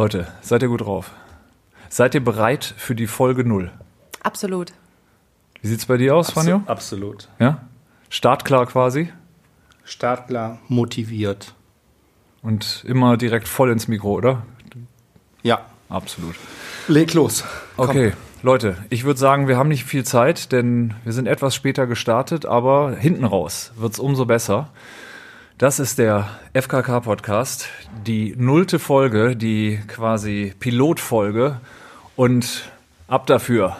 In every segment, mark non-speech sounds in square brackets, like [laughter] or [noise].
Leute, seid ihr gut drauf? Seid ihr bereit für die Folge 0? Absolut. Wie sieht's bei dir aus, Fanjo? Absolut. Ja? Startklar quasi? Startklar, motiviert. Und immer direkt voll ins Mikro, oder? Ja. Absolut. Leg los. Okay, Leute, ich würde sagen, wir haben nicht viel Zeit, denn wir sind etwas später gestartet, aber hinten raus wird's umso besser. Das ist der FKK-Podcast, die nullte Folge, die quasi Pilotfolge und ab dafür.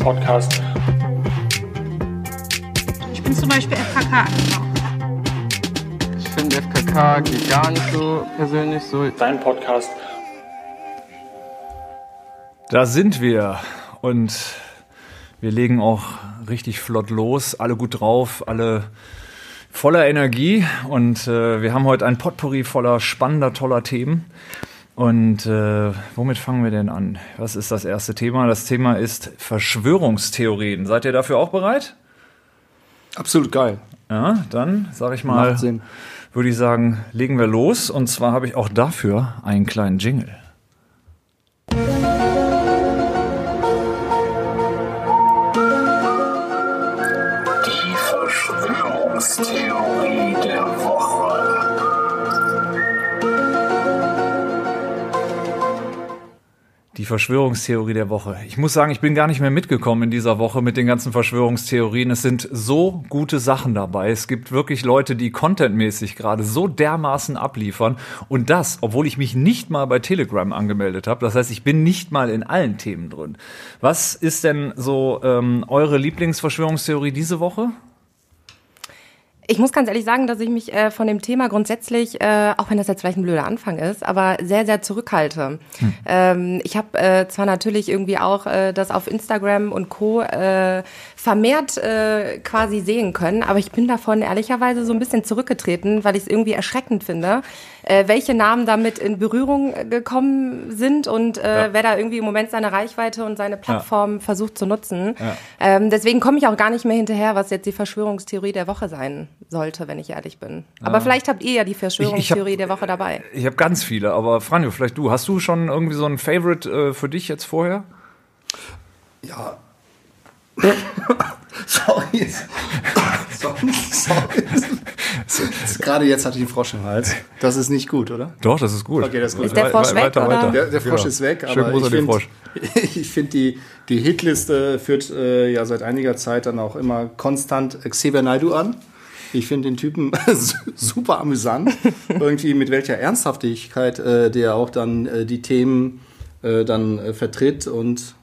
Podcast. Ich bin zum Beispiel FKK. Ich finde FKK geht gar nicht so persönlich so. Dein Podcast. Da sind wir und wir legen auch richtig flott los, alle gut drauf, alle voller Energie und äh, wir haben heute ein Potpourri voller spannender, toller Themen. Und äh, womit fangen wir denn an? Was ist das erste Thema? Das Thema ist Verschwörungstheorien. Seid ihr dafür auch bereit? Absolut geil. Ja, dann sage ich mal, würde ich sagen, legen wir los. Und zwar habe ich auch dafür einen kleinen Jingle. Die Verschwörungstheorie der Woche. Ich muss sagen, ich bin gar nicht mehr mitgekommen in dieser Woche mit den ganzen Verschwörungstheorien. Es sind so gute Sachen dabei. Es gibt wirklich Leute, die contentmäßig gerade so dermaßen abliefern. Und das, obwohl ich mich nicht mal bei Telegram angemeldet habe. Das heißt, ich bin nicht mal in allen Themen drin. Was ist denn so ähm, eure Lieblingsverschwörungstheorie diese Woche? Ich muss ganz ehrlich sagen, dass ich mich äh, von dem Thema grundsätzlich, äh, auch wenn das jetzt vielleicht ein blöder Anfang ist, aber sehr, sehr zurückhalte. Ähm, ich habe äh, zwar natürlich irgendwie auch äh, das auf Instagram und Co. Äh, vermehrt äh, quasi sehen können, aber ich bin davon ehrlicherweise so ein bisschen zurückgetreten, weil ich es irgendwie erschreckend finde, äh, welche Namen damit in Berührung äh, gekommen sind und äh, Ja. wer da irgendwie im Moment seine Reichweite und seine Plattform versucht zu nutzen. Ja. Ähm, deswegen komme ich auch gar nicht mehr hinterher, was jetzt die Verschwörungstheorie der Woche sein sollte, wenn ich ehrlich bin. Aber vielleicht habt ihr ja die Verschwörungstheorie der Woche dabei. Ich habe ganz viele, aber Franjo, vielleicht du. Hast du schon irgendwie so ein Favorite äh, für dich jetzt vorher? Ja. [laughs] Sorry. Gerade jetzt hatte ich einen Frosch im Hals. Das ist nicht gut, oder? Doch, das ist gut. Okay, das ist gut. Ist der Frosch weg, weiter. Der, der Frosch Genau. ist weg, aber Gruß ich finde, Frosch. [laughs] ich finde die, die Hitliste führt äh, ja seit einiger Zeit dann auch immer konstant Xavier Naidoo an. Ich finde den Typen [laughs] super amüsant. Irgendwie mit welcher Ernsthaftigkeit äh, der auch dann äh, die Themen äh, dann äh, vertritt und,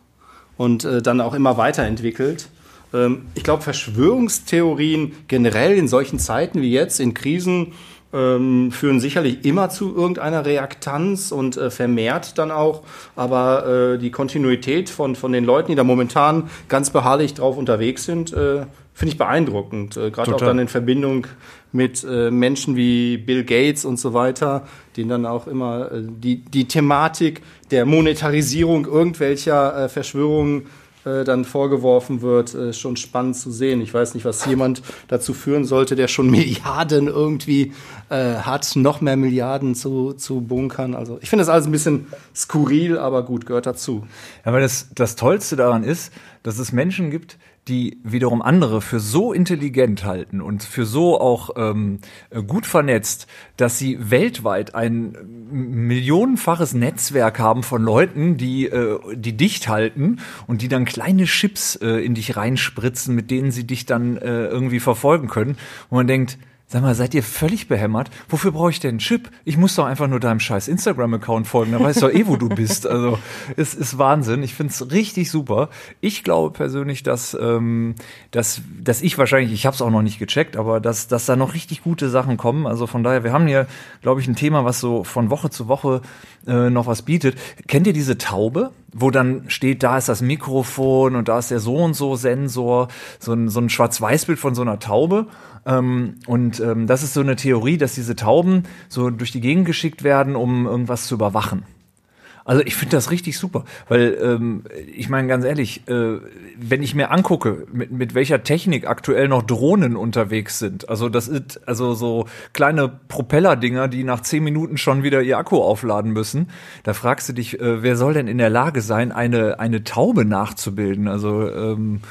und äh, dann auch immer weiterentwickelt. Ähm, ich glaube, Verschwörungstheorien generell in solchen Zeiten wie jetzt, in Krisen, ähm, führen sicherlich immer zu irgendeiner Reaktanz und äh, vermehrt dann auch. Aber äh, die Kontinuität von, von den Leuten, die da momentan ganz beharrlich drauf unterwegs sind, äh, finde ich beeindruckend. Äh, Gerade auch dann in Verbindung mit äh, Menschen wie Bill Gates und so weiter, denen dann auch immer äh, die, die Thematik der Monetarisierung irgendwelcher Verschwörungen äh, dann vorgeworfen wird, äh, schon spannend zu sehen. Ich weiß nicht, was jemand dazu führen sollte, der schon [laughs] Milliarden irgendwie äh, hat, noch mehr Milliarden zu, zu bunkern. Also ich finde das alles ein bisschen skurril, aber gut, gehört dazu. Ja, weil das, das Tollste daran ist, dass es Menschen gibt, die wiederum andere für so intelligent halten und für so auch ähm, äh, gut vernetzt, dass sie weltweit ein millionenfaches Netzwerk haben von Leuten, die, äh, die dicht halten und die dann kleine Chips äh, in dich reinspritzen, mit denen sie dich dann äh, irgendwie verfolgen können. Und man denkt, Sag mal, seid ihr völlig behämmert? Wofür brauche ich denn einen Chip? Ich muss doch einfach nur deinem scheiß Instagram-Account folgen, dann weiß ich doch eh, wo du bist. Also es ist Wahnsinn. Ich finde es richtig super. Ich glaube persönlich, dass, ähm, dass, dass ich wahrscheinlich, ich habe es auch noch nicht gecheckt, aber dass, dass da noch richtig gute Sachen kommen. Also von daher, wir haben hier, glaube ich, ein Thema, was so von Woche zu Woche äh, noch was bietet. Kennt ihr diese Taube? Wo dann steht, da ist das Mikrofon und da ist der so und so Sensor, so ein, so ein Schwarz-Weiß-Bild von so einer Taube. Ähm, und ähm, das ist so eine Theorie, dass diese Tauben so durch die Gegend geschickt werden, um irgendwas zu überwachen. Also ich finde das richtig super, weil ähm, ich meine ganz ehrlich, äh, wenn ich mir angucke, mit, mit welcher Technik aktuell noch Drohnen unterwegs sind, also das ist also so kleine Propellerdinger, die nach zehn Minuten schon wieder ihr Akku aufladen müssen, da fragst du dich, äh, wer soll denn in der Lage sein, eine eine Taube nachzubilden? Also ähm,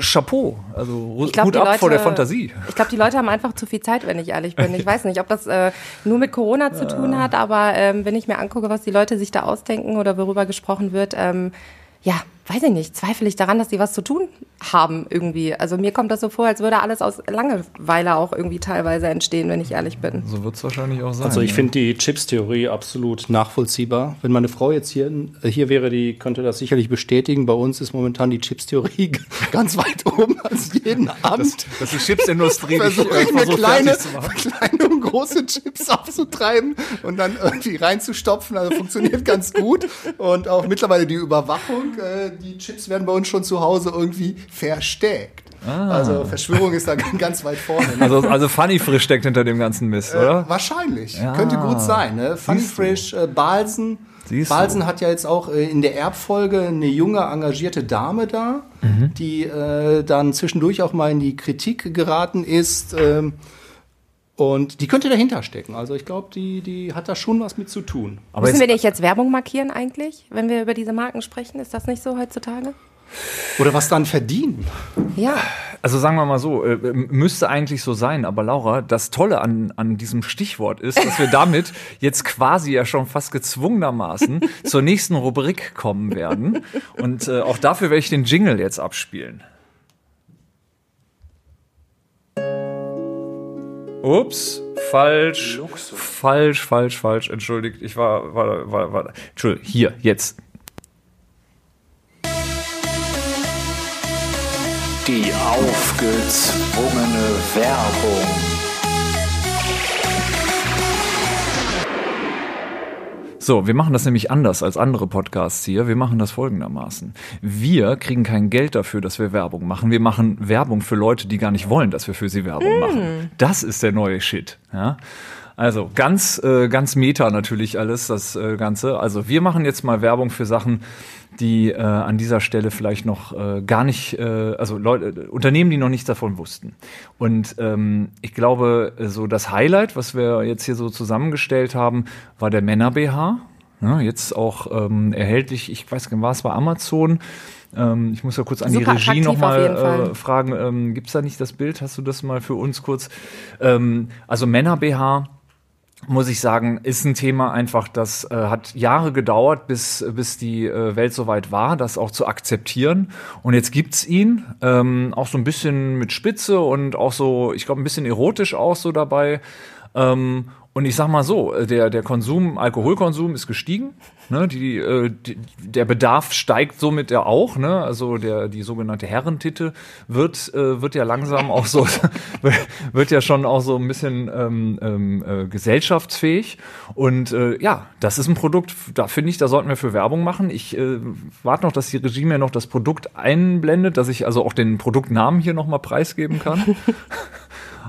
Chapeau, also Ich glaub, Hut ab Leute, vor der Fantasie. Ich glaube, die Leute haben einfach zu viel Zeit, wenn ich ehrlich bin. Ich weiß nicht, ob das äh, nur mit Corona zu tun hat, aber ähm, wenn ich mir angucke, was die Leute sich da ausdenken oder worüber gesprochen wird, ähm, ja, weiß ich nicht, zweifle ich daran, dass die was zu tun haben irgendwie. Also mir kommt das so vor, als würde alles aus Langeweile auch irgendwie teilweise entstehen, wenn ich ehrlich bin. So wird es wahrscheinlich auch sein. Also ich ja. finde die Chips-Theorie absolut nachvollziehbar. Wenn meine Frau jetzt hier, äh, hier wäre, die könnte das sicherlich bestätigen. Bei uns ist momentan die Chips-Theorie [laughs] ganz weit oben. Also jeden Abend dass die Chipsindustrie versuche äh, ich mir versucht, kleine, kleine große Chips aufzutreiben und dann irgendwie reinzustopfen. Also funktioniert ganz gut. Und auch mittlerweile die Überwachung. Äh, die Chips werden bei uns schon zu Hause irgendwie versteckt. Also Verschwörung ist da [laughs] ganz weit vorne. ne? Also, also Funny Frisch steckt hinter dem ganzen Mist, oder? Äh, wahrscheinlich. Könnte gut sein. Ne? Funny du. Frisch, äh, Balsen. Siehst du. Balsen hat ja jetzt auch äh, in der Erbfolge eine junge, engagierte Dame da, Mhm. die äh, dann zwischendurch auch mal in die Kritik geraten ist. Ähm, und die könnte dahinter stecken. Also ich glaube, die, die hat da schon was mit zu tun. Aber Müssen wir nicht jetzt Werbung markieren eigentlich, wenn wir über diese Marken sprechen? Ist das nicht so heutzutage? Oder was dann verdienen. Ja. also sagen wir mal so, äh, müsste eigentlich so sein, aber Laura, das Tolle an, an diesem Stichwort ist, dass wir damit [laughs] jetzt quasi ja schon fast gezwungenermaßen zur nächsten Rubrik kommen werden. Und äh, auch dafür werde ich den Jingle jetzt abspielen. Ups, falsch, falsch, falsch, falsch, entschuldigt, ich war, war, war, war, Entschuldigung, hier, jetzt. Die aufgezwungene Werbung. So, wir machen das nämlich anders als andere Podcasts hier. Wir machen das folgendermaßen. Wir kriegen kein Geld dafür, dass wir Werbung machen. Wir machen Werbung für Leute, die gar nicht wollen, dass wir für sie Werbung machen. Das ist der neue Shit. Ja? Also ganz, äh, ganz meta natürlich alles, das äh, Ganze. Also wir machen jetzt mal Werbung für Sachen, die äh, an dieser Stelle vielleicht noch äh, gar nicht, äh, also Leute, äh, Unternehmen, die noch nichts davon wussten. Und ähm, ich glaube, äh, so das Highlight, was wir jetzt hier so zusammengestellt haben, war der Männer BH. Ja, jetzt auch ähm, erhältlich, ich weiß gar nicht, war es bei Amazon. Ähm, ich muss ja kurz an Super die Regie nochmal äh, fragen, ähm, gibt's da nicht das Bild? Hast du das mal für uns kurz? Ähm, also Männer BH muss ich sagen, ist ein Thema einfach, das äh, hat Jahre gedauert, bis, bis die äh, Welt soweit war, das auch zu akzeptieren. Und jetzt gibt's ihn, ähm, auch so ein bisschen mit Spitze und auch so, ich glaube, ein bisschen erotisch auch so dabei. Ähm, und ich sag mal so, äh, der, der Konsum, Alkoholkonsum ist gestiegen. Ne, die, äh, die, der Bedarf steigt somit ja auch. Ne? Also der, die sogenannte Herrentitte wird, äh, wird ja langsam auch so, [laughs] wird ja schon auch so ein bisschen ähm, ähm, äh, gesellschaftsfähig. Und äh, ja, das ist ein Produkt, da finde ich, da sollten wir für Werbung machen. Ich äh, warte noch, dass die Regie mir noch das Produkt einblendet, dass ich also auch den Produktnamen hier nochmal preisgeben kann. [laughs]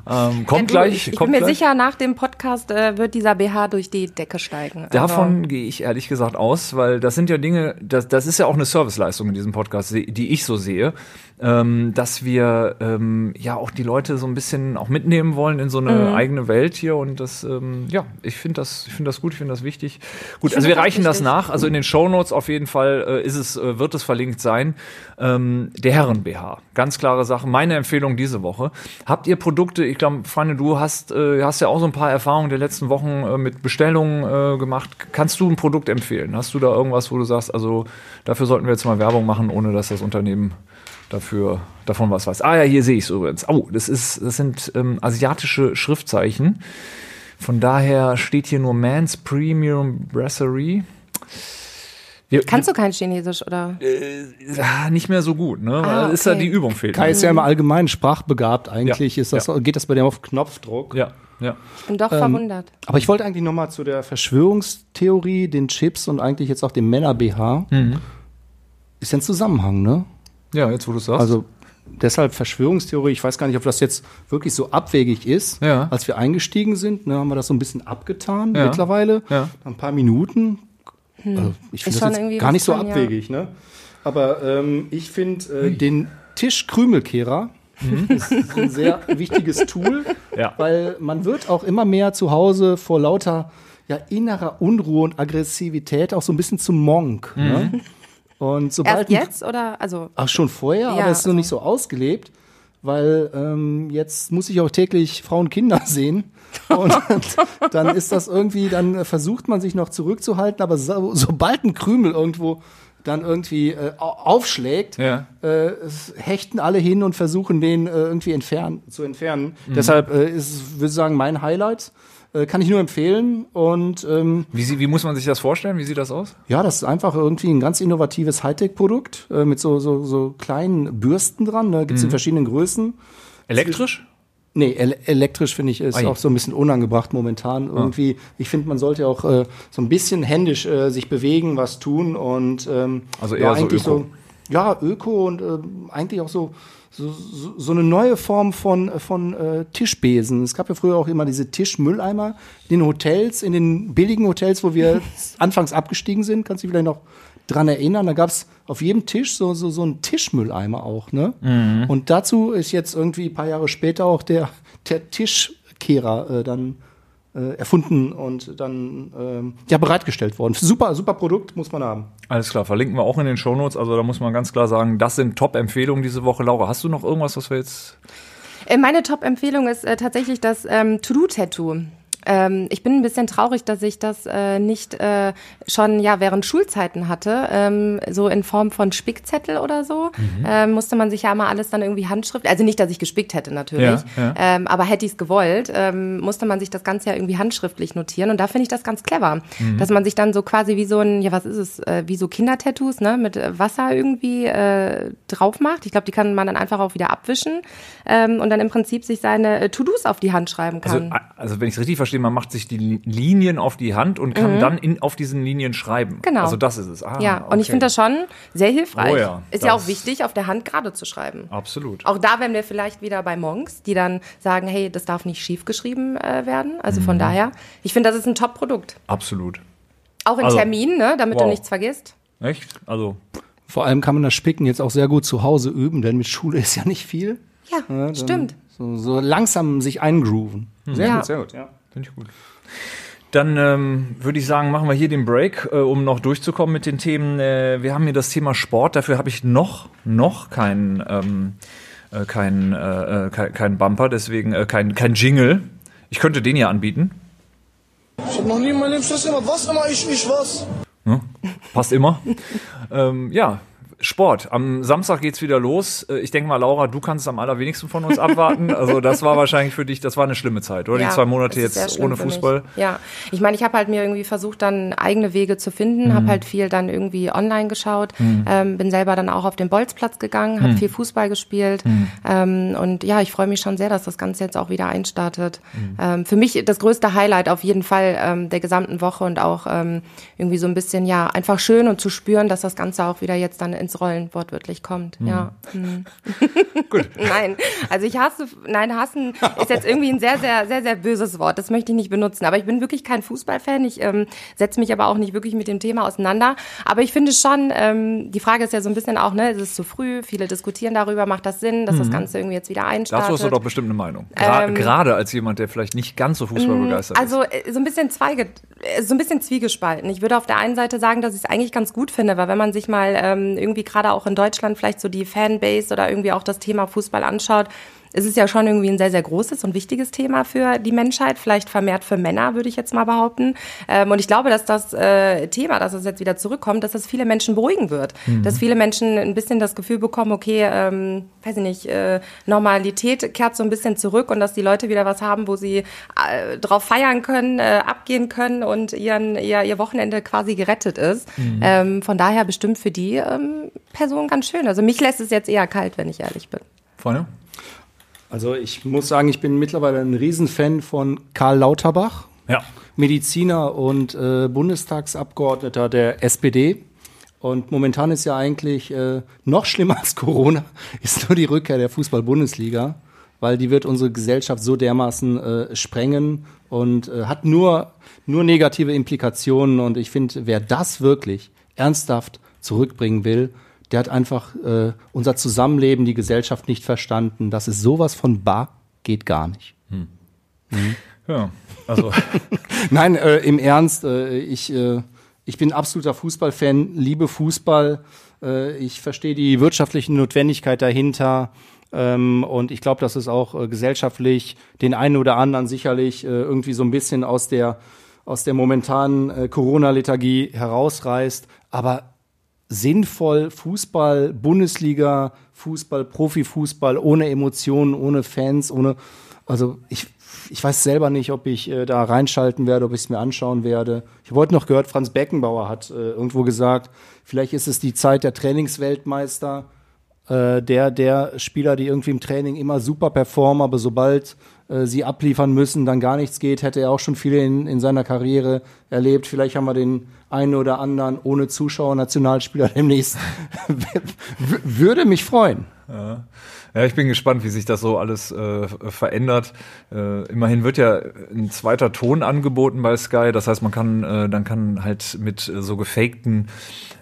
ähm, kommt Ja, du, gleich. Ich, kommt bin mir gleich. sicher, nach dem Podcast äh, wird dieser BH durch die Decke steigen. Davon gehe ich ehrlich gesagt aus, weil das sind ja Dinge, das, das ist ja auch eine Serviceleistung in diesem Podcast, die ich so sehe, ähm, dass wir ähm, ja auch die Leute so ein bisschen auch mitnehmen wollen in so eine eigene Welt hier und das, ähm, ja, ich finde das, ich finde das gut, ich finde das wichtig. Gut, Ich also wir das reichen das nach, also in den Shownotes auf jeden Fall äh, ist es, äh, wird es verlinkt sein. Ähm, der Herren BH, ganz klare Sache. Meine Empfehlung diese Woche. Habt ihr Produkte? Ich glaube, Freunde, du hast, äh, hast ja auch so ein paar Erfahrungen der letzten Wochen äh, mit Bestellungen äh, gemacht. Kannst du ein Produkt empfehlen? Hast du da irgendwas, wo du sagst, also dafür sollten wir jetzt mal Werbung machen, ohne dass das Unternehmen dafür davon was weiß? Ah ja, hier sehe ich es übrigens. Oh, das ist, das sind ähm, asiatische Schriftzeichen. Von daher steht hier nur Man's Premium Brasserie. Wir, Kannst du kein Chinesisch oder? Ah, nicht mehr so gut, ne? Ah, Ist ja okay. die Übung fehlt. Kai ist ja im Allgemeinen sprachbegabt. Eigentlich Ja, ist das, ja. geht das bei dem auf Knopfdruck. Ja, ja. Ich bin doch Ähm, verwundert. Aber ich wollte eigentlich nochmal zu der Verschwörungstheorie, den Chips und eigentlich jetzt auch dem Männer-BH. Mhm. Ist ja ein Zusammenhang, ne? Ja, jetzt wo du sagst. Also deshalb Verschwörungstheorie, ich weiß gar nicht, ob das jetzt wirklich so abwegig ist. Ja. Als wir eingestiegen sind, ne, haben wir das so ein bisschen abgetan Ja. mittlerweile. Ja. Nach ein paar Minuten Also ich finde das jetzt gar nicht so abwegig, ne? Aber ähm, ich finde äh, den Tischkrümelkehrer ist ein sehr wichtiges Tool, [laughs] Ja. weil man wird auch immer mehr zu Hause vor lauter ja, innerer Unruhe und Aggressivität auch so ein bisschen zum Monk. Ne? Und sobald Erst jetzt oder also Ach, schon vorher, Ja, aber es ist noch also- nicht so ausgelebt, weil ähm, jetzt muss ich auch täglich Frauen und Kinder [laughs] sehen. Und [laughs] dann ist das irgendwie, dann versucht man sich noch zurückzuhalten, aber so, sobald ein Krümel irgendwo dann irgendwie äh, au- aufschlägt, Ja. äh, hechten alle hin und versuchen den äh, irgendwie entfernen, zu entfernen. Deshalb äh, ist, würde ich sagen, mein Highlight. Äh, kann ich nur empfehlen. Und ähm, Wie, sie- wie muss man sich das vorstellen? Wie sieht das aus? ja, das ist einfach irgendwie ein ganz innovatives Hightech-Produkt äh, mit so, so, so kleinen Bürsten dran. Ne? Gibt es in verschiedenen Größen. Elektrisch? Nee, el elektrisch finde ich ist Ei. auch so ein bisschen unangebracht momentan. Irgendwie, ich finde, man sollte auch äh, so ein bisschen händisch äh, sich bewegen, was tun und ähm, Also ja, eher so eigentlich Öko. so ja Öko und äh, eigentlich auch so so, so eine neue Form von von äh, Tischbesen. Es gab ja früher auch immer diese Tischmülleimer in den Hotels, in den billigen Hotels, wo wir [laughs] anfangs abgestiegen sind. Kannst du dich vielleicht noch dran erinnern? Da gab's auf jedem Tisch so so so einen Tischmülleimer auch, ne? Mhm. Und dazu ist jetzt irgendwie ein paar Jahre später auch der der Tischkehrer äh, dann äh, erfunden und dann ähm, ja bereitgestellt worden. Super super Produkt muss man haben. Alles klar, verlinken wir auch in den Shownotes. Also da muss man ganz klar sagen, das sind Top-Empfehlungen diese Woche. Laura, hast du noch irgendwas, was wir jetzt... Äh, Meine Top-Empfehlung ist äh, tatsächlich das ähm, To-Do-Tattoo. Ähm, ich bin ein bisschen traurig, dass ich das äh, nicht äh, schon ja während Schulzeiten hatte, ähm, so in Form von Spickzettel oder so. Ähm, musste man sich ja immer alles dann irgendwie Handschrift, also nicht, dass ich gespickt hätte natürlich, Ja, ja. Ähm, aber hätte ich es gewollt, ähm, musste man sich das Ganze ja irgendwie handschriftlich notieren und da finde ich das ganz clever, dass man sich dann so quasi wie so ein, ja was ist es, äh, wie so Kindertattoos, ne, mit äh, Wasser irgendwie äh, drauf macht. Ich glaube, die kann man dann einfach auch wieder abwischen ähm, und dann im Prinzip sich seine äh, To-Dos auf die Hand schreiben Also, kann. also wenn ich es richtig verstehe, man macht sich die Li- Linien auf die Hand und kann dann in, auf diesen Linien schreiben. Mhm. Genau. Also das ist es. Ah, ja, und ich okay. finde das schon sehr hilfreich. Oh ja, ist ja auch wichtig, auf der Hand gerade zu schreiben. Absolut. Auch da wären wir vielleicht wieder bei Monks, die dann sagen, hey, das darf nicht schief geschrieben äh, werden. Also Mhm. von daher, ich finde, das ist ein Top-Produkt. Absolut. Auch in Also, Terminen, ne, damit wow. du nichts vergisst. Echt? Also, Vor allem kann man das Spicken jetzt auch sehr gut zu Hause üben, denn mit Schule ist ja nicht viel. Ja, dann stimmt. So, so langsam sich eingrooven. Sehr Ja. gut, sehr gut, ja. Finde ich gut. Dann ähm, würde ich sagen, machen wir hier den Break, äh, um noch durchzukommen mit den Themen. Äh, wir haben hier das Thema Sport. Dafür habe ich noch, noch keinen ähm, äh, kein, äh, äh, kein, kein Bumper, deswegen äh, kein, kein Jingle. Ich könnte den hier anbieten. Ich hab noch nie in meinem Leben Stress gemacht. Was immer? Ich, ich was? Passt immer. [laughs] ähm, ja, Sport. Am Samstag geht's wieder los. Äh, Ich denke mal, Laura, du kannst es am allerwenigsten von uns abwarten. [laughs] Also das war wahrscheinlich für dich, das war eine schlimme Zeit, oder? Ja, Die zwei Monate jetzt ohne. Fußball. Ja, ich meine, ich habe halt mir irgendwie versucht, dann eigene Wege zu finden, Mhm. habe halt viel dann irgendwie online geschaut, ähm, bin selber dann auch auf den Bolzplatz gegangen, Mhm. habe viel Fußball gespielt ähm, und ja, ich freue mich schon sehr, dass das Ganze jetzt auch wieder einstartet. Mhm. Ähm, für mich das größte Highlight auf jeden Fall ähm, der gesamten Woche und auch ähm, irgendwie so ein bisschen, ja, einfach schön und zu spüren, dass das Ganze auch wieder jetzt dann ins Rollen wortwörtlich kommt. Ja. [laughs] Mhm. Gut. [laughs] Nein, also ich hasse, nein, hassen ist jetzt irgendwie ein sehr, sehr, sehr, sehr böses Wort. Das möchte ich nicht benutzen. Aber ich bin wirklich kein Fußballfan. Ich ähm, setze mich aber auch nicht wirklich mit dem Thema auseinander. Aber ich finde schon, ähm, die Frage ist ja so ein bisschen auch, ne, ist es zu früh? Viele diskutieren darüber, macht das Sinn, dass das Ganze irgendwie jetzt wieder einstartet? Dazu hast du doch bestimmt eine Meinung. Gra Ähm, Gerade als jemand, der vielleicht nicht ganz so fußballbegeistert ist. Also äh, so ein bisschen zweige, äh, so ein bisschen zwiegespalten. Ich würde auf der einen Seite sagen, dass ich es eigentlich ganz gut finde, weil wenn man sich mal ähm, irgendwie gerade auch in Deutschland vielleicht so die Fanbase oder irgendwie auch das Thema Fußball anschaut, es ist ja schon irgendwie ein sehr, sehr großes und wichtiges Thema für die Menschheit, vielleicht vermehrt für Männer, würde ich jetzt mal behaupten. Ähm, und ich glaube, dass das äh, Thema, dass es jetzt wieder zurückkommt, dass das viele Menschen beruhigen wird. Dass viele Menschen ein bisschen das Gefühl bekommen, okay, ähm, weiß ich nicht, äh, Normalität kehrt so ein bisschen zurück und dass die Leute wieder was haben, wo sie äh, drauf feiern können, äh, abgehen können und ihren, ihr, ihr Wochenende quasi gerettet ist. Ähm, von daher bestimmt für die ähm, Person ganz schön. Also mich lässt es jetzt eher kalt, wenn ich ehrlich bin. Freunde? Also ich muss sagen, ich bin mittlerweile ein Riesenfan von Karl Lauterbach, Ja. Mediziner und äh, Bundestagsabgeordneter der SPD. Und momentan ist ja eigentlich äh, noch schlimmer als Corona, [laughs] ist nur die Rückkehr der Fußball-Bundesliga. weil die wird unsere Gesellschaft so dermaßen äh, sprengen und äh, hat nur, nur negative Implikationen. Und ich finde, wer das wirklich ernsthaft zurückbringen will, der hat einfach äh, unser Zusammenleben, die Gesellschaft nicht verstanden. Das ist sowas von bar, geht gar nicht. Ja, also [laughs] Nein, äh, im Ernst, äh, ich, äh, ich bin absoluter Fußballfan, liebe Fußball. Äh, ich verstehe die wirtschaftliche Notwendigkeit dahinter. Ähm, und ich glaube, dass es auch äh, gesellschaftlich den einen oder anderen sicherlich äh, irgendwie so ein bisschen aus der, aus der momentanen äh, Corona-Lethargie herausreißt. Aber sinnvoll Fußball, Bundesliga, Fußball, Profifußball, ohne Emotionen, ohne Fans, ohne, also ich, ich weiß selber nicht, ob ich äh, da reinschalten werde, ob ich es mir anschauen werde. Ich habe heute noch gehört, Franz Beckenbauer hat äh, irgendwo gesagt, vielleicht ist es die Zeit der Trainingsweltmeister, äh, der, der Spieler, die irgendwie im Training immer super performen, aber sobald äh, sie abliefern müssen, dann gar nichts geht, hätte er auch schon viele in, in seiner Karriere erlebt. Vielleicht haben wir den einen oder anderen ohne Zuschauer Nationalspieler [laughs] demnächst. Würde mich freuen. Ja, ich bin gespannt, wie sich das so alles äh, verändert. Äh, immerhin wird ja ein zweiter Ton angeboten bei Sky. Das heißt, man kann äh, dann kann halt mit so gefakten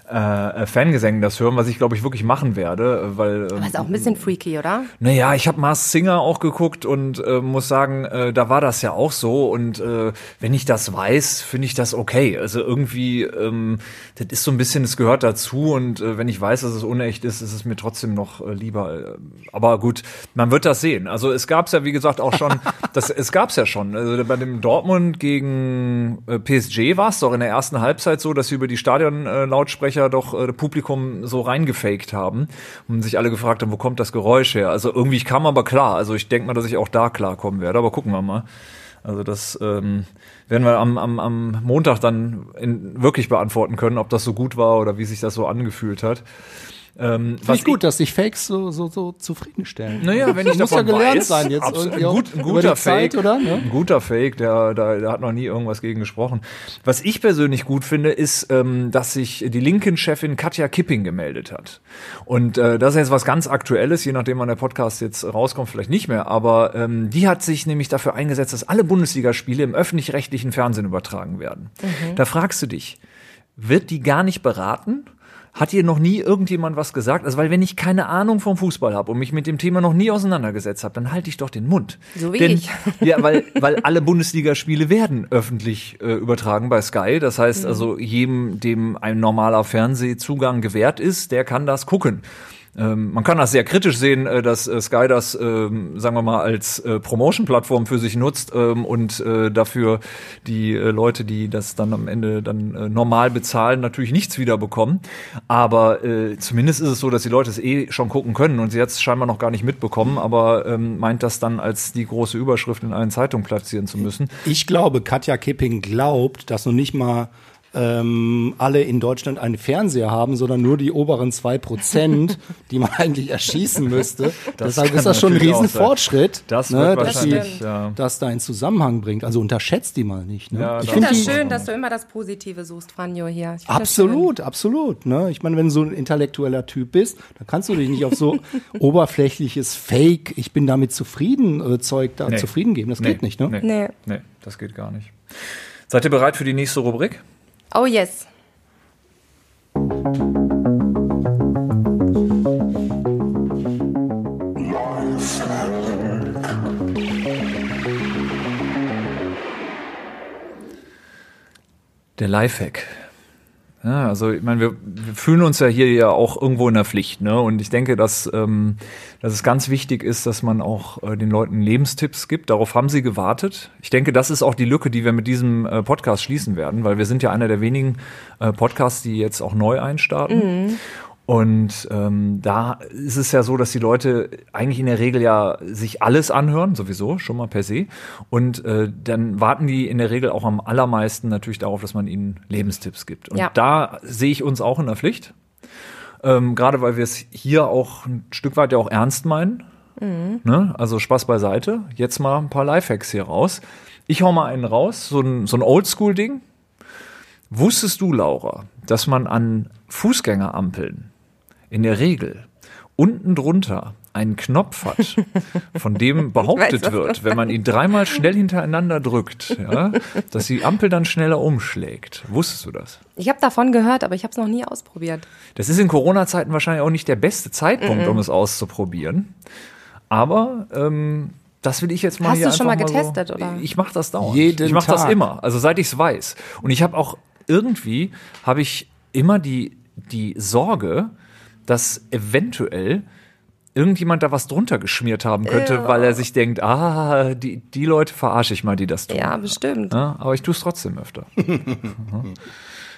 äh, Fangesängen das hören, was ich glaube ich wirklich machen werde, äh, weil ähm, Aber ist auch ein bisschen freaky, oder? naja, ich habe Mars Singer auch geguckt und äh, muss sagen, äh, da war das ja auch so. Und äh, wenn ich das weiß, finde ich das okay. Also irgendwie, ähm, das ist so ein bisschen, es gehört dazu. Und äh, wenn ich weiß, dass es unecht ist, ist es mir trotzdem noch äh, lieber. Äh, aber gut, man wird das sehen. Also es gab's ja, wie gesagt, auch schon, [laughs] das, es gab's ja schon. Also bei dem Dortmund gegen äh, PSG war es doch in der ersten Halbzeit so, dass sie über die Stadionlautsprecher äh, Lautsprecher doch äh, Publikum so reingefaked haben und sich alle gefragt haben, wo kommt das Geräusch her? Also irgendwie, ich kam aber klar. Also ich denke mal, dass ich auch da klarkommen werde, aber gucken wir mal. Also das ähm, werden wir am, am, am Montag dann in, wirklich beantworten können, ob das so gut war oder wie sich das so angefühlt hat. Ähm, Finde ich gut, dass sich Fakes so, so, so zufriedenstellen. naja, wenn ich [laughs] muss ja davon gelernt weiß, sein jetzt absolut, irgendwie ein, gut, ein über guter die Zeit, Fake, oder? Ne? ein guter Fake, der, der, der hat noch nie irgendwas gegen gesprochen. Was ich persönlich gut finde, ist, ähm, dass sich die Linken-Chefin Katja Kipping gemeldet hat. Und äh, das ist jetzt was ganz Aktuelles, je nachdem wann der Podcast jetzt rauskommt, vielleicht nicht mehr. Aber ähm, die hat sich nämlich dafür eingesetzt, dass alle Bundesligaspiele im öffentlich-rechtlichen Fernsehen übertragen werden. Da fragst du dich, wird die gar nicht beraten? Hat ihr noch nie irgendjemand was gesagt? Also, weil wenn ich keine Ahnung vom Fußball habe und mich mit dem Thema noch nie auseinandergesetzt habe, dann halte ich doch den Mund. So wie Denn, ich. [laughs] Ja, weil, weil alle Bundesligaspiele werden öffentlich äh, übertragen bei Sky. Das heißt also, jedem, dem ein normaler Fernsehzugang gewährt ist, der kann das gucken. Ähm, man kann das sehr kritisch sehen, äh, dass äh, Sky das, ähm, sagen wir mal, als äh, Promotion-Plattform für sich nutzt ähm, und äh, dafür die äh, Leute, die das dann am Ende dann normal bezahlen, natürlich nichts wieder bekommen. Aber zumindest ist es so, dass die Leute es eh schon gucken können und sie es scheinbar noch gar nicht mitbekommen, aber ähm, meint das dann als die große Überschrift in allen Zeitungen platzieren zu müssen. Ich glaube, Katja Kipping glaubt, dass noch nicht mal ähm, alle in Deutschland einen Fernseher haben, sondern nur die oberen zwei Prozent, [laughs] die man eigentlich erschießen müsste. Deshalb kann ist das schon ein. Riesenfortschritt, Das ne, wird dass, wahrscheinlich, die, ja. dass da einen Zusammenhang bringt. Also unterschätzt die mal nicht. Ne? Ja, ich finde Das schön, dass du immer das Positive suchst, Franjo, hier. Das Absolut, absolut. Ne? Ich meine, wenn du so ein intellektueller Typ bist, dann kannst du dich nicht auf so [laughs] oberflächliches Fake, ich bin damit zufrieden, äh, Zeug da Nee. zufrieden geben. Das geht nicht, ne? Nee. Nee. nee, das geht gar nicht. Seid ihr bereit für die nächste Rubrik? Oh yes. Der Lifehack. Ja, also ich meine, wir, wir fühlen uns ja hier ja auch irgendwo in der Pflicht, ne? Und ich denke, dass, ähm, dass es ganz wichtig ist, dass man auch äh, den Leuten Lebenstipps gibt. Darauf haben sie gewartet. Ich denke, das ist auch die Lücke, die wir mit diesem äh, Podcast schließen werden, weil wir sind ja einer der wenigen äh, Podcasts, die jetzt auch neu einstarten. Und ähm, da ist es ja so, dass die Leute eigentlich in der Regel ja sich alles anhören, sowieso, schon mal per se. Und äh, dann warten die in der Regel auch am allermeisten natürlich darauf, dass man ihnen Lebenstipps gibt. Und Ja. da sehe ich uns auch in der Pflicht. Ähm, Gerade weil wir es hier auch ein Stück weit ja auch ernst meinen. Ne? Also Spaß beiseite. Jetzt mal ein paar Lifehacks hier raus. Ich hau mal einen raus, so ein, so ein Oldschool-Ding. Wusstest du, Laura, dass man an Fußgängerampeln in der Regel unten drunter einen Knopf hat, [laughs] von dem behauptet du wird, wenn man ihn dreimal schnell hintereinander drückt, ja, dass die Ampel dann schneller umschlägt. Wusstest du das? Ich habe davon gehört, aber ich habe es noch nie ausprobiert. Das ist in Corona-Zeiten wahrscheinlich auch nicht der beste Zeitpunkt, um es auszuprobieren. Aber ähm, das will ich jetzt mal Hast du schon mal getestet, so, oder? Ich mache das dauernd. Jeden ich mache das immer, also seit ich es weiß. Und ich habe auch irgendwie habe ich immer die die Sorge, dass eventuell irgendjemand da was drunter geschmiert haben könnte, weil er sich denkt, ah, die, die Leute verarsche ich mal, die das tun. Ja, bestimmt. Ja, aber ich tue es trotzdem öfter. [laughs] Mhm.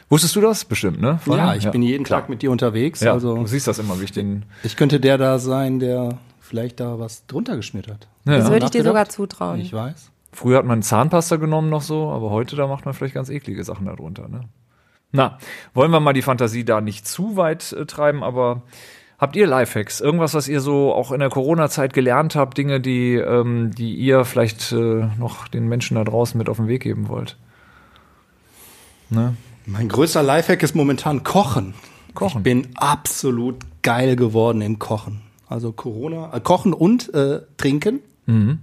Wusstest du das bestimmt, ne? Vorher? Ja, ich bin jeden klar. Tag mit dir unterwegs. Ja, Also du siehst das immer, wie ich den. ich könnte der da sein, der vielleicht da was drunter geschmiert hat. Ja. Das würde ich dir sogar zutrauen. Ich weiß. Früher hat man Zahnpasta genommen noch so, aber heute da macht man vielleicht ganz eklige Sachen darunter. Ne? Na, wollen wir mal die Fantasie da nicht zu weit äh, treiben, aber habt ihr Lifehacks? Irgendwas, was ihr so auch in der Corona-Zeit gelernt habt, Dinge, die, ähm, die ihr vielleicht äh, noch den Menschen da draußen mit auf den Weg geben wollt? Ne? Mein größter Lifehack ist momentan Kochen. Kochen. Ich bin absolut geil geworden im Kochen. Also Corona, äh, Kochen und äh, Trinken.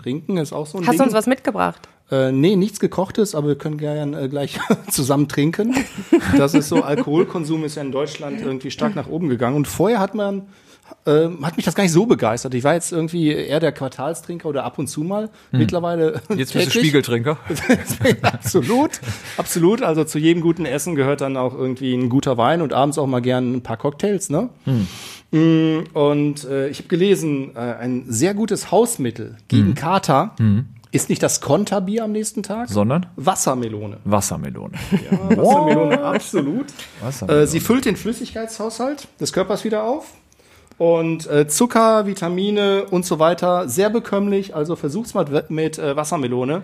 Trinken ist auch so ein Hast Ding. du uns was mitgebracht? Äh, nee, nichts gekochtes, aber wir können gerne äh, gleich [laughs] zusammen trinken. Das ist so, Alkoholkonsum ist ja in Deutschland irgendwie stark nach oben gegangen. Und vorher hat man, äh, hat mich das gar nicht so begeistert. Ich war jetzt irgendwie eher der Quartalstrinker oder ab und zu mal. Mittlerweile Hm. Jetzt bist du. Spiegeltrinker. [laughs] absolut, absolut. Also zu jedem guten Essen gehört dann auch irgendwie ein guter Wein und abends auch mal gern ein paar Cocktails, ne? Mm, Und äh, ich habe gelesen, äh, ein sehr gutes Hausmittel gegen Kater ist nicht das Konterbier am nächsten Tag, Sondern Wassermelone. Wassermelone. Ja, Wassermelone, absolut. Wassermelone. Äh, sie füllt den Flüssigkeitshaushalt des Körpers wieder auf. Und äh, Zucker, Vitamine und so weiter, sehr bekömmlich. Also versucht's mal mit, äh, Wassermelone.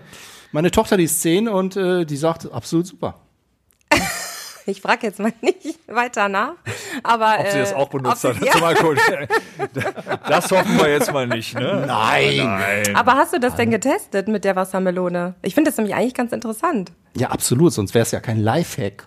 Meine Tochter, die ist 10 und äh, die sagt, absolut super. [laughs] Ich frage jetzt mal [laughs] nicht weiter nach. Aber, Ob sie das äh, auch benutzt hat sie- zum Alkohol. [laughs] Das hoffen wir jetzt mal nicht, ne? Nein. Nein. Aber hast du das denn getestet mit der Wassermelone? Ich finde das nämlich eigentlich ganz interessant. Ja, absolut, sonst wäre es ja kein Lifehack.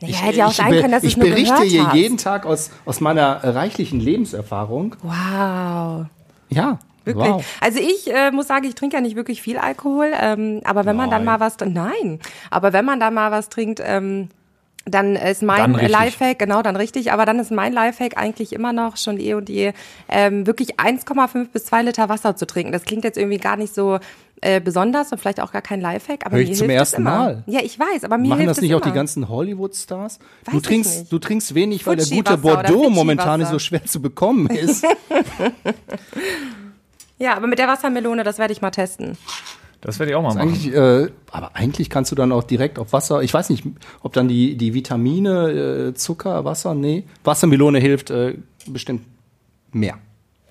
Naja, hätte ja auch sein können, dass ich nur berichte hier hast. jeden Tag aus, aus meiner reichlichen Lebenserfahrung. Wow. Ja, Wirklich. wow. Also ich äh, muss sagen, ich trinke ja nicht wirklich viel Alkohol, ähm, aber wenn man dann mal was, nein, aber wenn man dann mal was trinkt, ähm, dann ist mein Dann. Lifehack, genau, dann richtig, aber dann ist mein Lifehack eigentlich immer noch schon eh und je, ähm, wirklich 1,5 bis 2 Liter Wasser zu trinken. Das klingt jetzt irgendwie gar nicht so äh, besonders und vielleicht auch gar kein Lifehack, aber Hör mir ich zum hilft es ersten immer. Mal. Ja, ich weiß, aber mir Machen hilft das nicht immer. auch die ganzen Hollywood-Stars? Du trinkst, nicht. du trinkst wenig, weil der gute Bordeaux momentan so schwer zu bekommen ist. [laughs] Ja, aber mit der Wassermelone, das werde ich mal testen. Das werde ich auch mal machen. eigentlich, äh, aber eigentlich kannst du dann auch direkt auf Wasser, ich weiß nicht, ob dann die, die Vitamine, äh, Zucker, Wasser, nee, Wassermelone hilft äh, bestimmt mehr.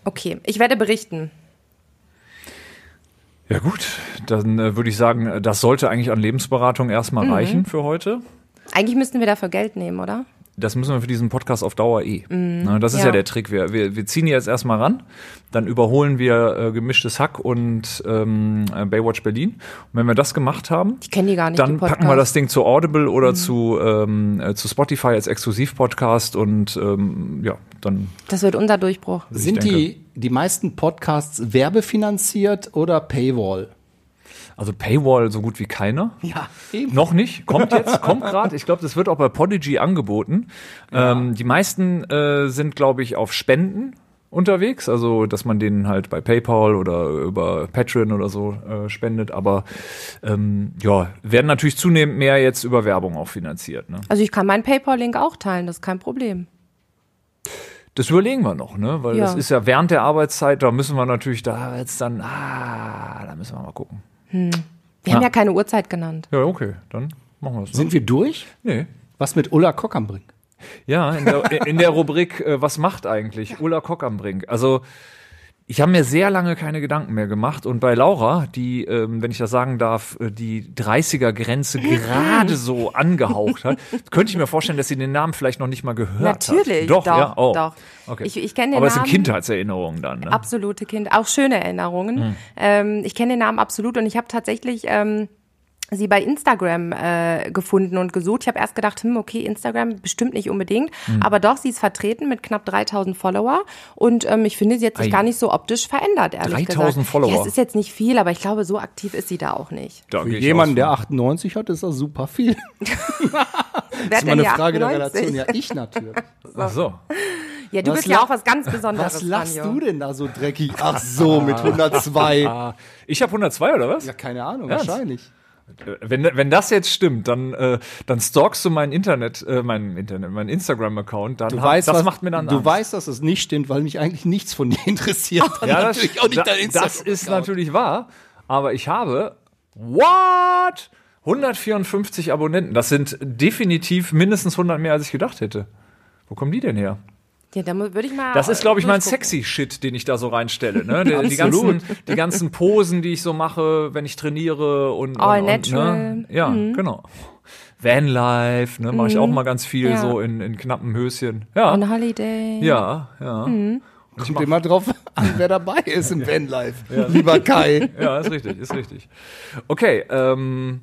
Okay, ich werde berichten. Ja gut, dann äh, würde ich sagen, äh, das sollte eigentlich an Lebensberatung erstmal Mhm. reichen für heute. Eigentlich müssten wir dafür Geld nehmen, oder? Das müssen wir für diesen Podcast auf Dauer eh. Na, das ist ja. Ja. der Trick. Wir, wir, wir ziehen jetzt erstmal ran, dann überholen wir äh, gemischtes Hack und ähm, äh, Baywatch Berlin. Und wenn wir das gemacht haben, Ich die gar nicht. dann die packen wir das Ding zu Audible oder zu, ähm, äh, zu Spotify als Exklusivpodcast und ähm, ja, dann Das wird unser Durchbruch. Sind denke- die, die meisten Podcasts werbefinanziert oder Paywall? Also Paywall so gut wie keiner. Ja, eben. Noch nicht, kommt jetzt, kommt gerade. Ich glaube, das wird auch bei Podigy angeboten. Ähm, die meisten äh, sind, glaube ich, auf Spenden unterwegs, also dass man denen halt bei PayPal oder über Patreon oder so äh, spendet. Aber ähm, ja, werden natürlich zunehmend mehr jetzt über Werbung auch finanziert. Ne? Also ich kann meinen PayPal-Link auch teilen, das ist kein Problem. Das überlegen wir noch, ne? Weil Ja. das ist ja während der Arbeitszeit, da müssen wir natürlich da jetzt dann, ah, da müssen wir mal gucken. Wir Ja. haben ja keine Uhrzeit genannt. Ja, okay, dann machen wir es. Ne? Sind wir durch? Nee. Was mit Ulla Kock am Brink? Ja, in der, in der Rubrik, äh, was macht eigentlich Ulla Kock am Brink? Also, ich habe mir sehr lange keine Gedanken mehr gemacht und bei Laura, die, ähm, wenn ich das sagen darf, äh, die 30er-Grenze gerade so angehaucht hat, [laughs] könnte ich mir vorstellen, dass sie den Namen vielleicht noch nicht mal gehört hat. Natürlich, Doch, doch, ja, oh. doch. Okay. Ich- ich kenn den Aber es sind Namen. Kindheitserinnerungen dann, ne? Absolute Kind, auch schöne Erinnerungen. Hm. Ähm, ich kenne den Namen absolut und ich habe tatsächlich ähm, sie bei Instagram äh, gefunden und gesucht. Ich habe erst gedacht, hm, okay, Instagram bestimmt nicht unbedingt, Hm. aber doch, sie ist vertreten mit knapp 3000 Follower und ähm, ich finde, sie hat sich Ei. gar nicht so optisch verändert, ehrlich 3000 gesagt. Follower. Ja, es ist jetzt nicht viel, aber ich glaube, so aktiv ist sie da auch nicht. Da Für jemanden, aus der von. 98 hat, ist das super viel. [laughs] Das ist mal eine Frage der 98? Relation. Ja, ich natürlich. [laughs] Ach so. Ja, du Was bist ja auch was ganz Besonderes. Was lachst Franjo. du denn da so dreckig? Ach so, mit 102. Ah, [laughs] ich habe 102 oder was? Ja, keine Ahnung, Ernst? wahrscheinlich. Wenn, wenn das jetzt stimmt, dann, äh, dann stalkst du mein Internet, äh, mein Internet, mein Instagram-Account. Dann Du hab- weißt, das was, macht mir dann du Angst. weißt, dass es nicht stimmt, weil mich eigentlich nichts von dir [laughs] interessiert. Dann ja, das, natürlich auch nicht da, dein das ist natürlich wahr. Aber ich habe what 154 Abonnenten. Das sind definitiv mindestens 100 mehr, als ich gedacht hätte. Wo kommen die denn her? Ja, da würde ich mal. Das ist, glaube ich, mein sexy Shit, den ich da so reinstelle. Ne? Die, [laughs] die, ganzen, die ganzen Posen, die ich so mache, wenn ich trainiere und. All und, natural. Und, ne? Ja, genau. Vanlife, ne, mache ich auch mal ganz viel Ja. so in, in knappen Höschen. Ja, On Holiday. ja, ja. Kommt immer drauf an, wer dabei ist im [laughs] Vanlife. Lieber Kai. Ja, ist richtig, ist richtig. Okay, ähm,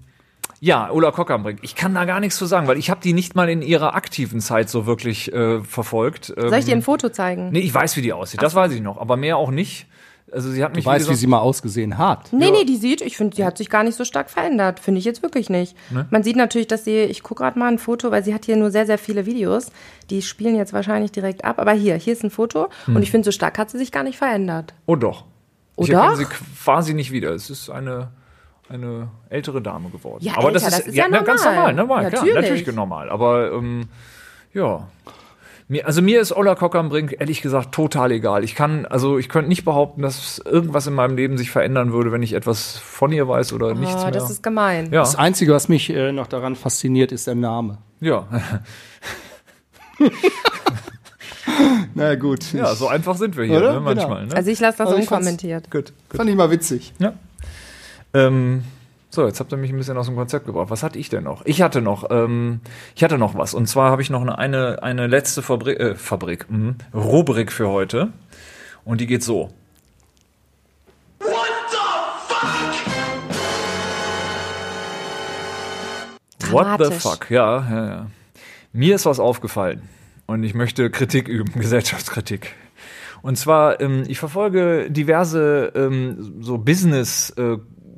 ja, Ulla Kockernbrink. Ich kann da gar nichts zu sagen, weil ich habe die nicht mal in ihrer aktiven Zeit so wirklich äh, verfolgt. Ähm, Soll ich dir ein Foto zeigen? Nee, ich weiß, wie die aussieht. Das weiß ich noch, aber mehr auch nicht. Also sie hat mich Du weißt, wie sie mal ausgesehen hat. Nee, nee, die sieht, ich finde, sie hat sich gar nicht so stark verändert. Finde ich jetzt wirklich nicht. Ne? Man sieht natürlich, dass sie, ich gucke gerade mal ein Foto, weil sie hat hier nur sehr, sehr viele Videos. Die spielen jetzt wahrscheinlich direkt ab. Aber hier, hier ist ein Foto. Hm. Und ich finde, so stark hat sie sich gar nicht verändert. Oh doch. Ich Oh erkenne doch? sie quasi nicht wieder. Es ist eine, eine ältere Dame geworden. Ja, aber älter, das ist, das ist ja na, ganz normal. normal, normal, klar, Natürlich. natürlich normal. Aber ähm, ja. Mir, also mir ist Ola Kockernbrink ehrlich gesagt total egal. Ich kann, also ich könnte nicht behaupten, dass irgendwas in meinem Leben sich verändern würde, wenn ich etwas von ihr weiß oder nichts Oh, mehr. das ist gemein. ja, Das Einzige, was mich äh, noch daran fasziniert, ist der Name. ja, [laughs] Na gut. ja, so einfach sind wir hier, ne, manchmal. Ne? Also ich lasse das Also unkommentiert. gut, gut. Fand ich mal witzig. Ja. Ähm, so, jetzt habt ihr mich ein bisschen aus dem Konzept gebracht. Was hatte ich denn noch? Ich hatte noch, ähm, ich hatte noch was. Und zwar habe ich noch eine, eine, eine letzte Fabrik, äh, Fabrik, mhm, Rubrik für heute. Und die geht so. What the Dramatisch. fuck? Ja, ja, ja. Mir ist was aufgefallen und ich möchte Kritik üben, [laughs] Gesellschaftskritik. Und zwar, ähm, ich verfolge diverse ähm, so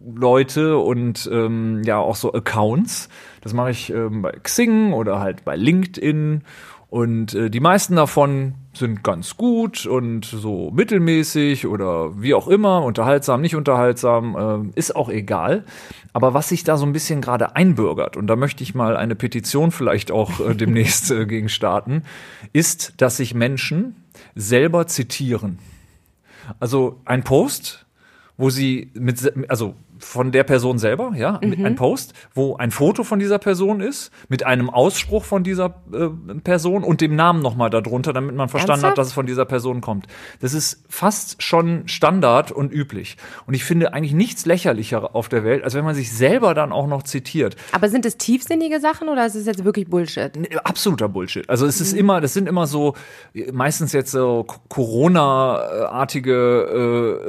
Business-Leute und ähm, ja auch so Accounts. Das mache ich ähm, bei Xing oder halt bei LinkedIn. Und äh, die meisten davon sind ganz gut und so mittelmäßig oder wie auch immer, unterhaltsam, nicht unterhaltsam, äh, ist auch egal. Aber was sich da so ein bisschen gerade einbürgert, und da möchte ich mal eine Petition vielleicht auch äh, demnächst äh, gegen starten, ist, dass sich Menschen selber zitieren. Also ein Post, wo sie mit, also von der Person selber, ja, mit ein Post, wo ein Foto von dieser Person ist, mit einem Ausspruch von dieser äh, Person und dem Namen nochmal darunter, damit man verstanden Ernsthaft? hat, dass es von dieser Person kommt. Das ist fast schon Standard und üblich. Und ich finde eigentlich nichts lächerlicher auf der Welt, als wenn man sich selber dann auch noch zitiert. Aber sind es tiefsinnige Sachen oder ist es jetzt wirklich Bullshit? Absoluter Bullshit. Also es ist Mhm. immer, das sind immer so äh, meistens jetzt so Corona-artige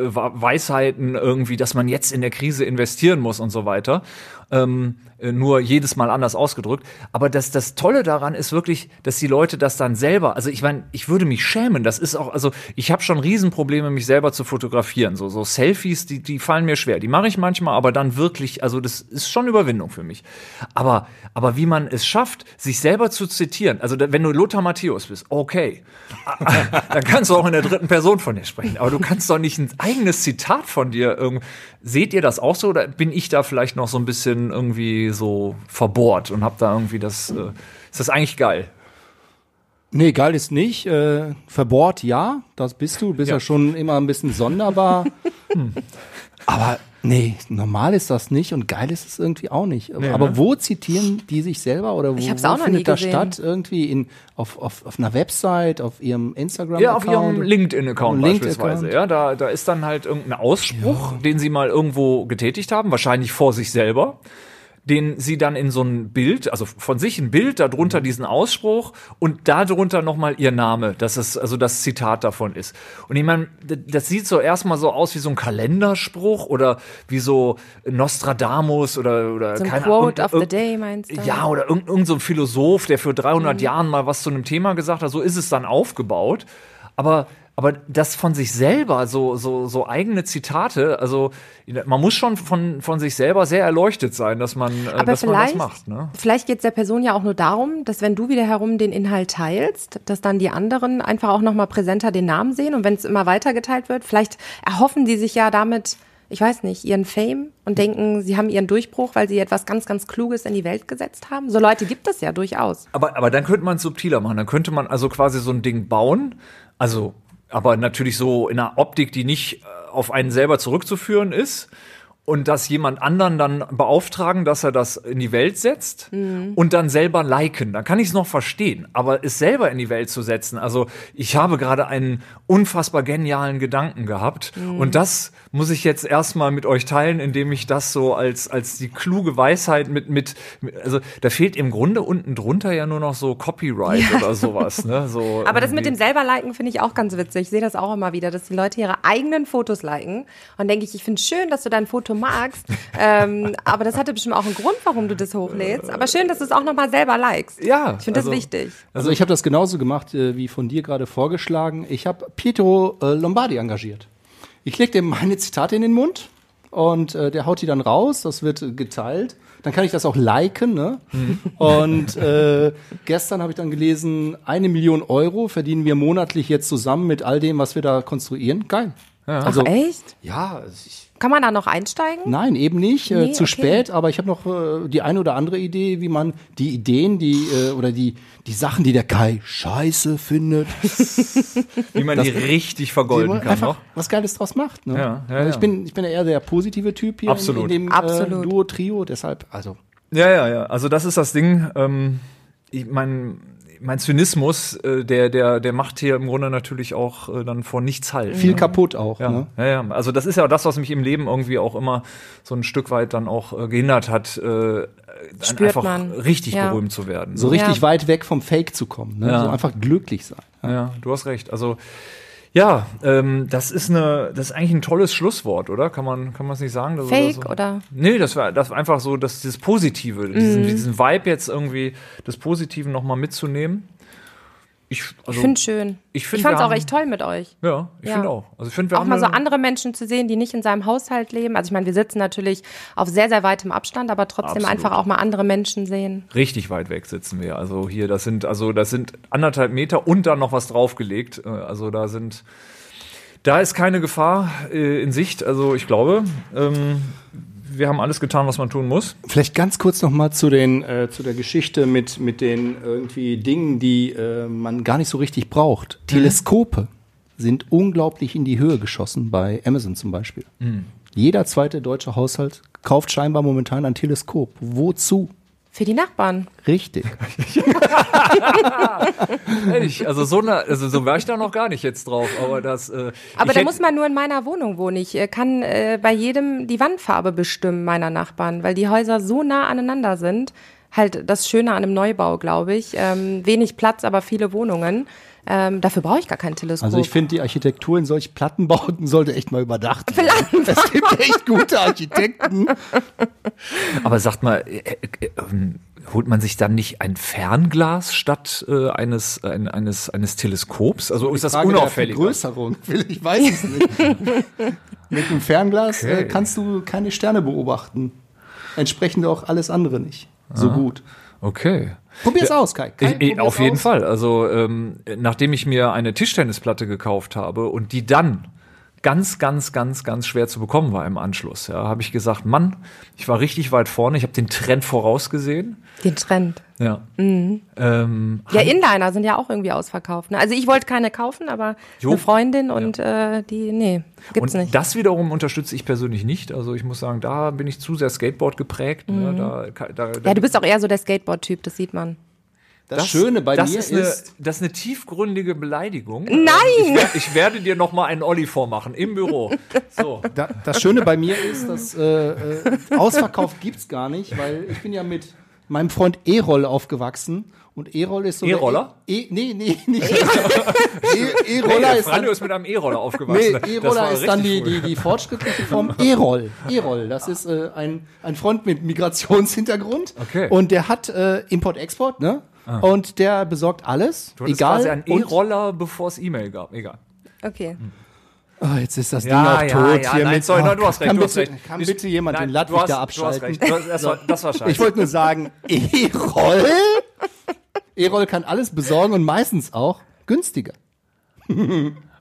äh, Wa- Weisheiten irgendwie, dass man jetzt in der Krise investieren muss und so weiter. Ähm, äh, nur jedes Mal anders ausgedrückt. Aber das, das Tolle daran ist wirklich, dass die Leute das dann selber, also ich meine, ich würde mich schämen. Das ist auch, also ich habe schon Riesenprobleme, mich selber zu fotografieren. So, so Selfies, die, die fallen mir schwer. Die mache ich manchmal, aber dann wirklich, also das ist schon Überwindung für mich. Aber, aber wie man es schafft, sich selber zu zitieren, also wenn du Lothar Matthäus bist, okay, [laughs] dann kannst du auch in der dritten Person von dir sprechen. Aber du kannst doch nicht ein eigenes Zitat von dir irgendwie. Seht ihr das auch so oder bin ich da vielleicht noch so ein bisschen irgendwie so verbohrt und hab da irgendwie das, äh, ist das eigentlich geil? Nee, geil ist nicht. Äh, verbohrt, ja, das bist du. Bist ja, Ja. schon immer ein bisschen sonderbar. [laughs] Aber nee, normal ist das nicht und geil ist es irgendwie auch nicht. Aber ne? wo zitieren die sich selber oder wo, Ich hab's wo auch noch findet nie das gesehen. statt? Irgendwie in, auf, auf, auf einer Website, auf ihrem Instagram-Account? Ja, auf ihrem LinkedIn-Account LinkedIn-Account. beispielsweise. Ja, da, da ist dann halt irgendein Ausspruch, den sie mal irgendwo getätigt haben, wahrscheinlich vor sich selber. Den sie dann in so ein Bild, also von sich ein Bild, darunter diesen Ausspruch und darunter nochmal ihr Name, dass es also das Zitat davon ist. Und ich meine, das sieht so erstmal so aus wie so ein Kalenderspruch oder wie so Nostradamus oder, oder So ein keine Quote Ahnung. of the day meinst du? Ja, oder irgendein irgend so ein Philosoph, der für 300 Mhm. Jahren mal was zu einem Thema gesagt hat, so ist es dann aufgebaut. Aber, aber das von sich selber, so, so, so eigene Zitate, also man muss schon von, von sich selber sehr erleuchtet sein, dass man, äh, dass man das macht. Ne? vielleicht geht es der Person ja auch nur darum, dass wenn du wieder herum den Inhalt teilst, dass dann die anderen einfach auch nochmal präsenter den Namen sehen und wenn es immer weiter geteilt wird, vielleicht erhoffen die sich ja damit, ich weiß nicht, ihren Fame und denken, sie haben ihren Durchbruch, weil sie etwas ganz, ganz Kluges in die Welt gesetzt haben. So Leute gibt es ja durchaus. Aber, aber dann könnte man es subtiler machen. Dann könnte man also quasi so ein Ding bauen. Also, aber natürlich so in einer Optik, die nicht äh, auf einen selber zurückzuführen ist. Und das jemand anderen dann beauftragen, dass er das in die Welt setzt und dann selber liken. Dann kann ich es noch verstehen. Aber es selber in die Welt zu setzen, also ich habe gerade einen unfassbar genialen Gedanken gehabt. Und das muss ich jetzt erstmal mit euch teilen, indem ich das so als, als die kluge Weisheit mit, mit, also da fehlt im Grunde unten drunter ja nur noch so Copyright oder sowas. Ne? So [laughs] Aber das mit irgendwie. dem selber liken finde ich auch ganz witzig. Ich sehe das auch immer wieder, dass die Leute ihre eigenen Fotos liken. Und denke ich, ich finde schön, dass du dein Foto magst. ähm, aber das hatte bestimmt auch einen Grund, warum du das hochlädst. Aber schön, dass du es auch nochmal selber likest. Ja, Ich finde das also- wichtig. Also ich habe das genauso gemacht, äh, wie von dir gerade vorgeschlagen. Ich habe Pietro äh, Lombardi engagiert. Ich lege dem meine Zitate in den Mund und äh, der haut die dann raus, das wird geteilt. Dann kann ich das auch liken. Ne? Und äh, gestern habe ich dann gelesen, eine Million Euro verdienen wir monatlich jetzt zusammen mit all dem, was wir da konstruieren. Geil. Also, Ach, echt? ja, ich, Kann man da noch einsteigen? Nein, eben nicht. Nee, äh, zu okay. spät, aber ich habe noch äh, die eine oder andere Idee, wie man die Ideen, die äh, oder die die Sachen, die der Kai scheiße findet, [laughs] wie man die [laughs] richtig vergolden man kann einfach noch. was Geiles draus macht. Ne? Ja, ja, also ich bin ich bin ja eher der positive Typ hier Absolut. in, in dem Absolut. Äh, Duo Trio, deshalb also Ja, ja, ja. Also das ist das Ding. Ähm, ich mein, mein Zynismus, äh, der, der, der macht hier im Grunde natürlich auch äh, dann vor nichts halt. viel ne? kaputt auch. Ja, Ne? ja, ja. Also das ist ja das, was mich im Leben irgendwie auch immer so ein Stück weit dann auch äh, gehindert hat, äh, dann Spürt einfach man. richtig Ja. berühmt zu werden. So richtig Ja. weit weg vom Fake zu kommen. Ne? Ja. So einfach glücklich sein. Ja, du hast recht. Also ja, ähm, das ist eine, das ist eigentlich ein tolles Schlusswort, oder? Kann man, kann man es nicht sagen? Das Fake so? oder? Nee, das war, das war einfach so, dass dieses Positive, diesen, diesen Vibe jetzt irgendwie des Positiven nochmal mitzunehmen. Ich, also, Ich finde schön. ich Ich, find, fand es auch echt toll mit euch. ja, ich Ja. finde auch. Also ich finde, wir Auch haben mal so andere Menschen zu sehen, die nicht in seinem Haushalt leben. Also ich meine, wir sitzen natürlich auf sehr, sehr weitem Abstand, aber trotzdem Absolut. einfach auch mal andere Menschen sehen. richtig weit weg sitzen wir. Also hier, das sind, also das sind anderthalb Meter und dann noch was draufgelegt. Äh, Also da sind, da ist keine Gefahr äh, in Sicht. Also ich glaube, ähm, wir haben alles getan, was man tun muss. Vielleicht ganz kurz noch mal zu den äh, zu der Geschichte mit mit den irgendwie Dingen, die äh, man gar nicht so richtig braucht. Teleskope sind unglaublich in die Höhe geschossen bei Amazon zum Beispiel. Jeder zweite deutsche Haushalt kauft scheinbar momentan ein Teleskop. Wozu? Für die Nachbarn. Richtig. [laughs] Ehrlich, also so, eine, also so war ich da noch gar nicht jetzt drauf. Aber das. Äh, Aber da muss man nur in meiner Wohnung wohnen. Ich äh, kann äh, bei jedem die Wandfarbe bestimmen meiner Nachbarn, weil die Häuser so nah aneinander sind. Halt das Schöne an einem Neubau, glaube ich. Ähm, wenig Platz, aber viele Wohnungen. Ähm, dafür brauche ich gar kein Teleskop. Also ich finde, die Architektur in solch Plattenbauten [laughs] sollte echt mal überdacht werden. Es gibt echt gute Architekten. [laughs] Aber sagt mal, äh, äh, ähm, holt man sich dann nicht ein Fernglas statt äh, eines, ein, eines, eines Teleskops? Also ist das unauffällig? Vergrößerung. [laughs] Ich weiß es nicht. Mit einem Fernglas Okay. äh, kannst du keine Sterne beobachten. Entsprechend auch alles andere nicht. So gut. Okay. Probier's aus, Kai. Kai Ich, auf jeden aus. Fall. Also ähm, nachdem ich mir eine Tischtennisplatte gekauft habe und die dann ganz, ganz, ganz, ganz schwer zu bekommen war im Anschluss, ja, habe ich gesagt, Mann, ich war richtig weit vorne, ich habe den Trend vorausgesehen. Den Trend. Ja. Mhm. Ähm, Ja, Inliner sind ja auch irgendwie ausverkauft. Ne? Also ich wollte keine kaufen, aber Jo. eine Freundin und äh, die, nee, gibt's und nicht. das wiederum unterstütze ich persönlich nicht. Also ich muss sagen, da bin ich zu sehr Skateboard geprägt. Ne? Da, da, da, Mhm. ja, du bist auch eher so der Skateboard-Typ, das sieht man. Das, Schöne bei das mir ist, eine, ist, das ist eine tiefgründige Beleidigung. Nein! Ich, wer, ich werde dir noch mal einen Olli vormachen im Büro. So. [laughs] da, das Schöne bei mir ist, dass äh, äh, ausverkauft gibt's gar nicht, weil ich bin ja mit meinem Freund E-Roll aufgewachsen und E-Roll ist so E-Roller? E, nee, nee, [laughs] nicht. E- E-Roller ist dann, Franjo ist mit einem E-Roller aufgewachsen. Nee, E-Roller ist dann die, die, die fortschrittliche Form E-Roll. E-Roll, das ist äh, ein, ein Freund mit Migrationshintergrund. Okay. Ah. Und der hat äh, Import-Export, ne? Und der besorgt alles. Du egal. quasi einen und- E-Roller, bevor es E-Mail gab. Egal. Okay. Oh, jetzt ist das Ding Ja, auch ja, tot. ja, hier nein, mit, sorry, oh, nein, du hast recht, Kann du hast bitte, recht. kann Ich- bitte jemand Nein, den Ludwig hast- da du hast abschalten? recht. Du Das war, das war scheiße. Ich wollte nur sagen, [laughs] E-Roll? E-Roll kann alles besorgen und meistens auch günstiger. [laughs]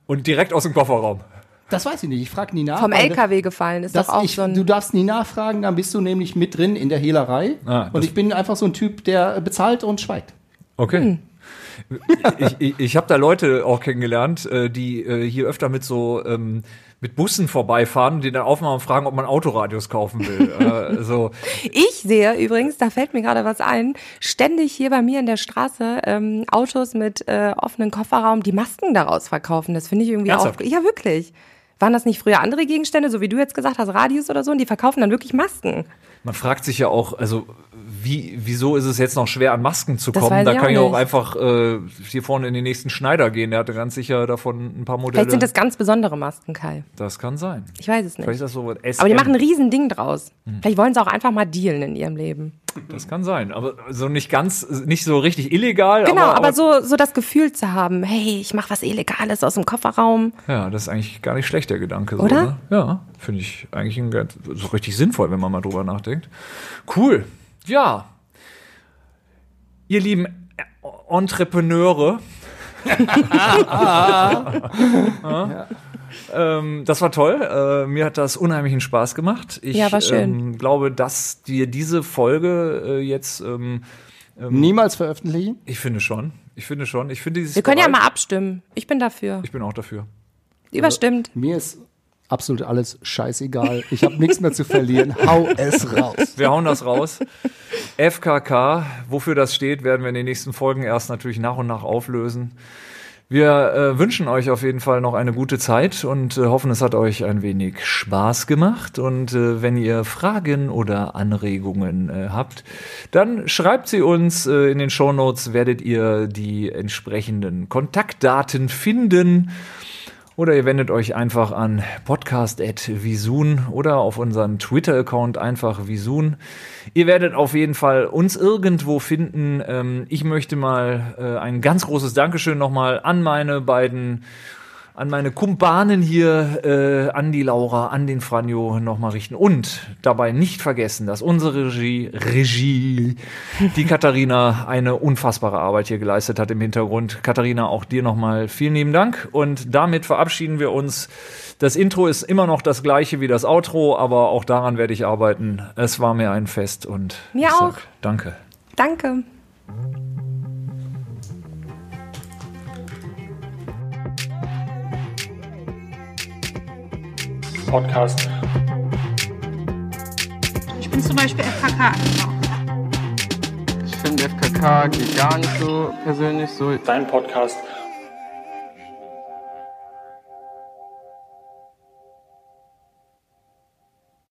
Und direkt aus dem Kofferraum. Das weiß ich nicht, ich frage nie nach. Vom LKW gefallen ist Das doch auch ich, so ein. du darfst nie nachfragen, dann bist du nämlich mit drin in der Hehlerei. Ah, und ich bin einfach so ein Typ, der bezahlt und schweigt. Okay. Ich, ich, ich habe da Leute auch kennengelernt, äh, die äh, hier öfter mit so ähm, mit Bussen vorbeifahren, die dann aufmachen und fragen, ob man Autoradios kaufen will. [laughs] äh, so, Ich sehe übrigens, da fällt mir gerade was ein, ständig hier bei mir in der Straße ähm, Autos mit äh, offenen Kofferraum, die Masken daraus verkaufen. Das finde ich irgendwie Ernsthaft? auch. Ja, wirklich. Waren das nicht früher andere Gegenstände, so wie du jetzt gesagt hast, Radios oder so, und die verkaufen dann wirklich Masken? man fragt sich ja auch, also wie, wieso ist es jetzt noch schwer, an Masken zu kommen? Da ich kann ich auch nicht. einfach äh, hier vorne in den nächsten Schneider gehen. Der hatte ganz sicher davon ein paar Modelle. Vielleicht sind das ganz besondere Masken, Kai. das kann sein. Ich weiß es Vielleicht ist nicht. das so SM. Aber die machen ein Riesending draus. Vielleicht wollen sie auch einfach mal dealen in ihrem Leben. Das kann sein. Aber so nicht ganz, nicht so richtig illegal. Genau, aber, aber, so, so das Gefühl zu haben, hey, ich mache was Illegales aus dem Kofferraum. Ja, das ist eigentlich gar nicht schlecht, der Gedanke. Oder? So, ne? Ja, finde ich eigentlich so richtig sinnvoll, wenn man mal drüber nachdenkt. Cool. Ja. Ihr lieben Entrepreneure. ja. [laughs] Ähm, das war toll. Äh, mir hat das unheimlichen Spaß gemacht. Ich Ja, war schön. Ähm, glaube, dass dir diese Folge äh, jetzt, ähm, Niemals veröffentlichen? ich finde schon, ich finde schon, ich finde dieses Wir können ja bereit- mal abstimmen. Ich bin dafür. Ich bin auch dafür. Überstimmt. Mir ist absolut alles scheißegal. Ich habe nichts mehr zu verlieren. [laughs] Hau es raus. Wir hauen das raus. FKK, wofür das steht, werden wir in den nächsten Folgen erst natürlich nach und nach auflösen. Wir äh, wünschen euch auf jeden Fall noch eine gute Zeit und äh, hoffen, es hat euch ein wenig Spaß gemacht. Und äh, wenn ihr Fragen oder Anregungen äh, habt, dann schreibt sie uns. Äh, in den Shownotes werdet ihr die entsprechenden Kontaktdaten finden. Oder ihr wendet euch einfach an podcast.visun oder auf unseren Twitter-Account einfach Visun. Ihr werdet auf jeden Fall uns irgendwo finden. Ähm, ich möchte mal äh, ein ganz großes Dankeschön nochmal an meine beiden, an meine Kumpanen hier, äh, an die Laura, an den Franjo nochmal richten. Und dabei nicht vergessen, dass unsere Regie, Regie, die Katharina eine unfassbare Arbeit hier geleistet hat im Hintergrund. Katharina, auch dir nochmal vielen lieben Dank. Und damit verabschieden wir uns. Das Intro ist immer noch das gleiche wie das Outro, aber auch daran werde ich arbeiten. Es war mir ein Fest und Mir auch. Danke. Danke. Podcast. Ich bin zum Beispiel FKK. Ich finde FKK geht gar nicht so persönlich so. Dein Podcast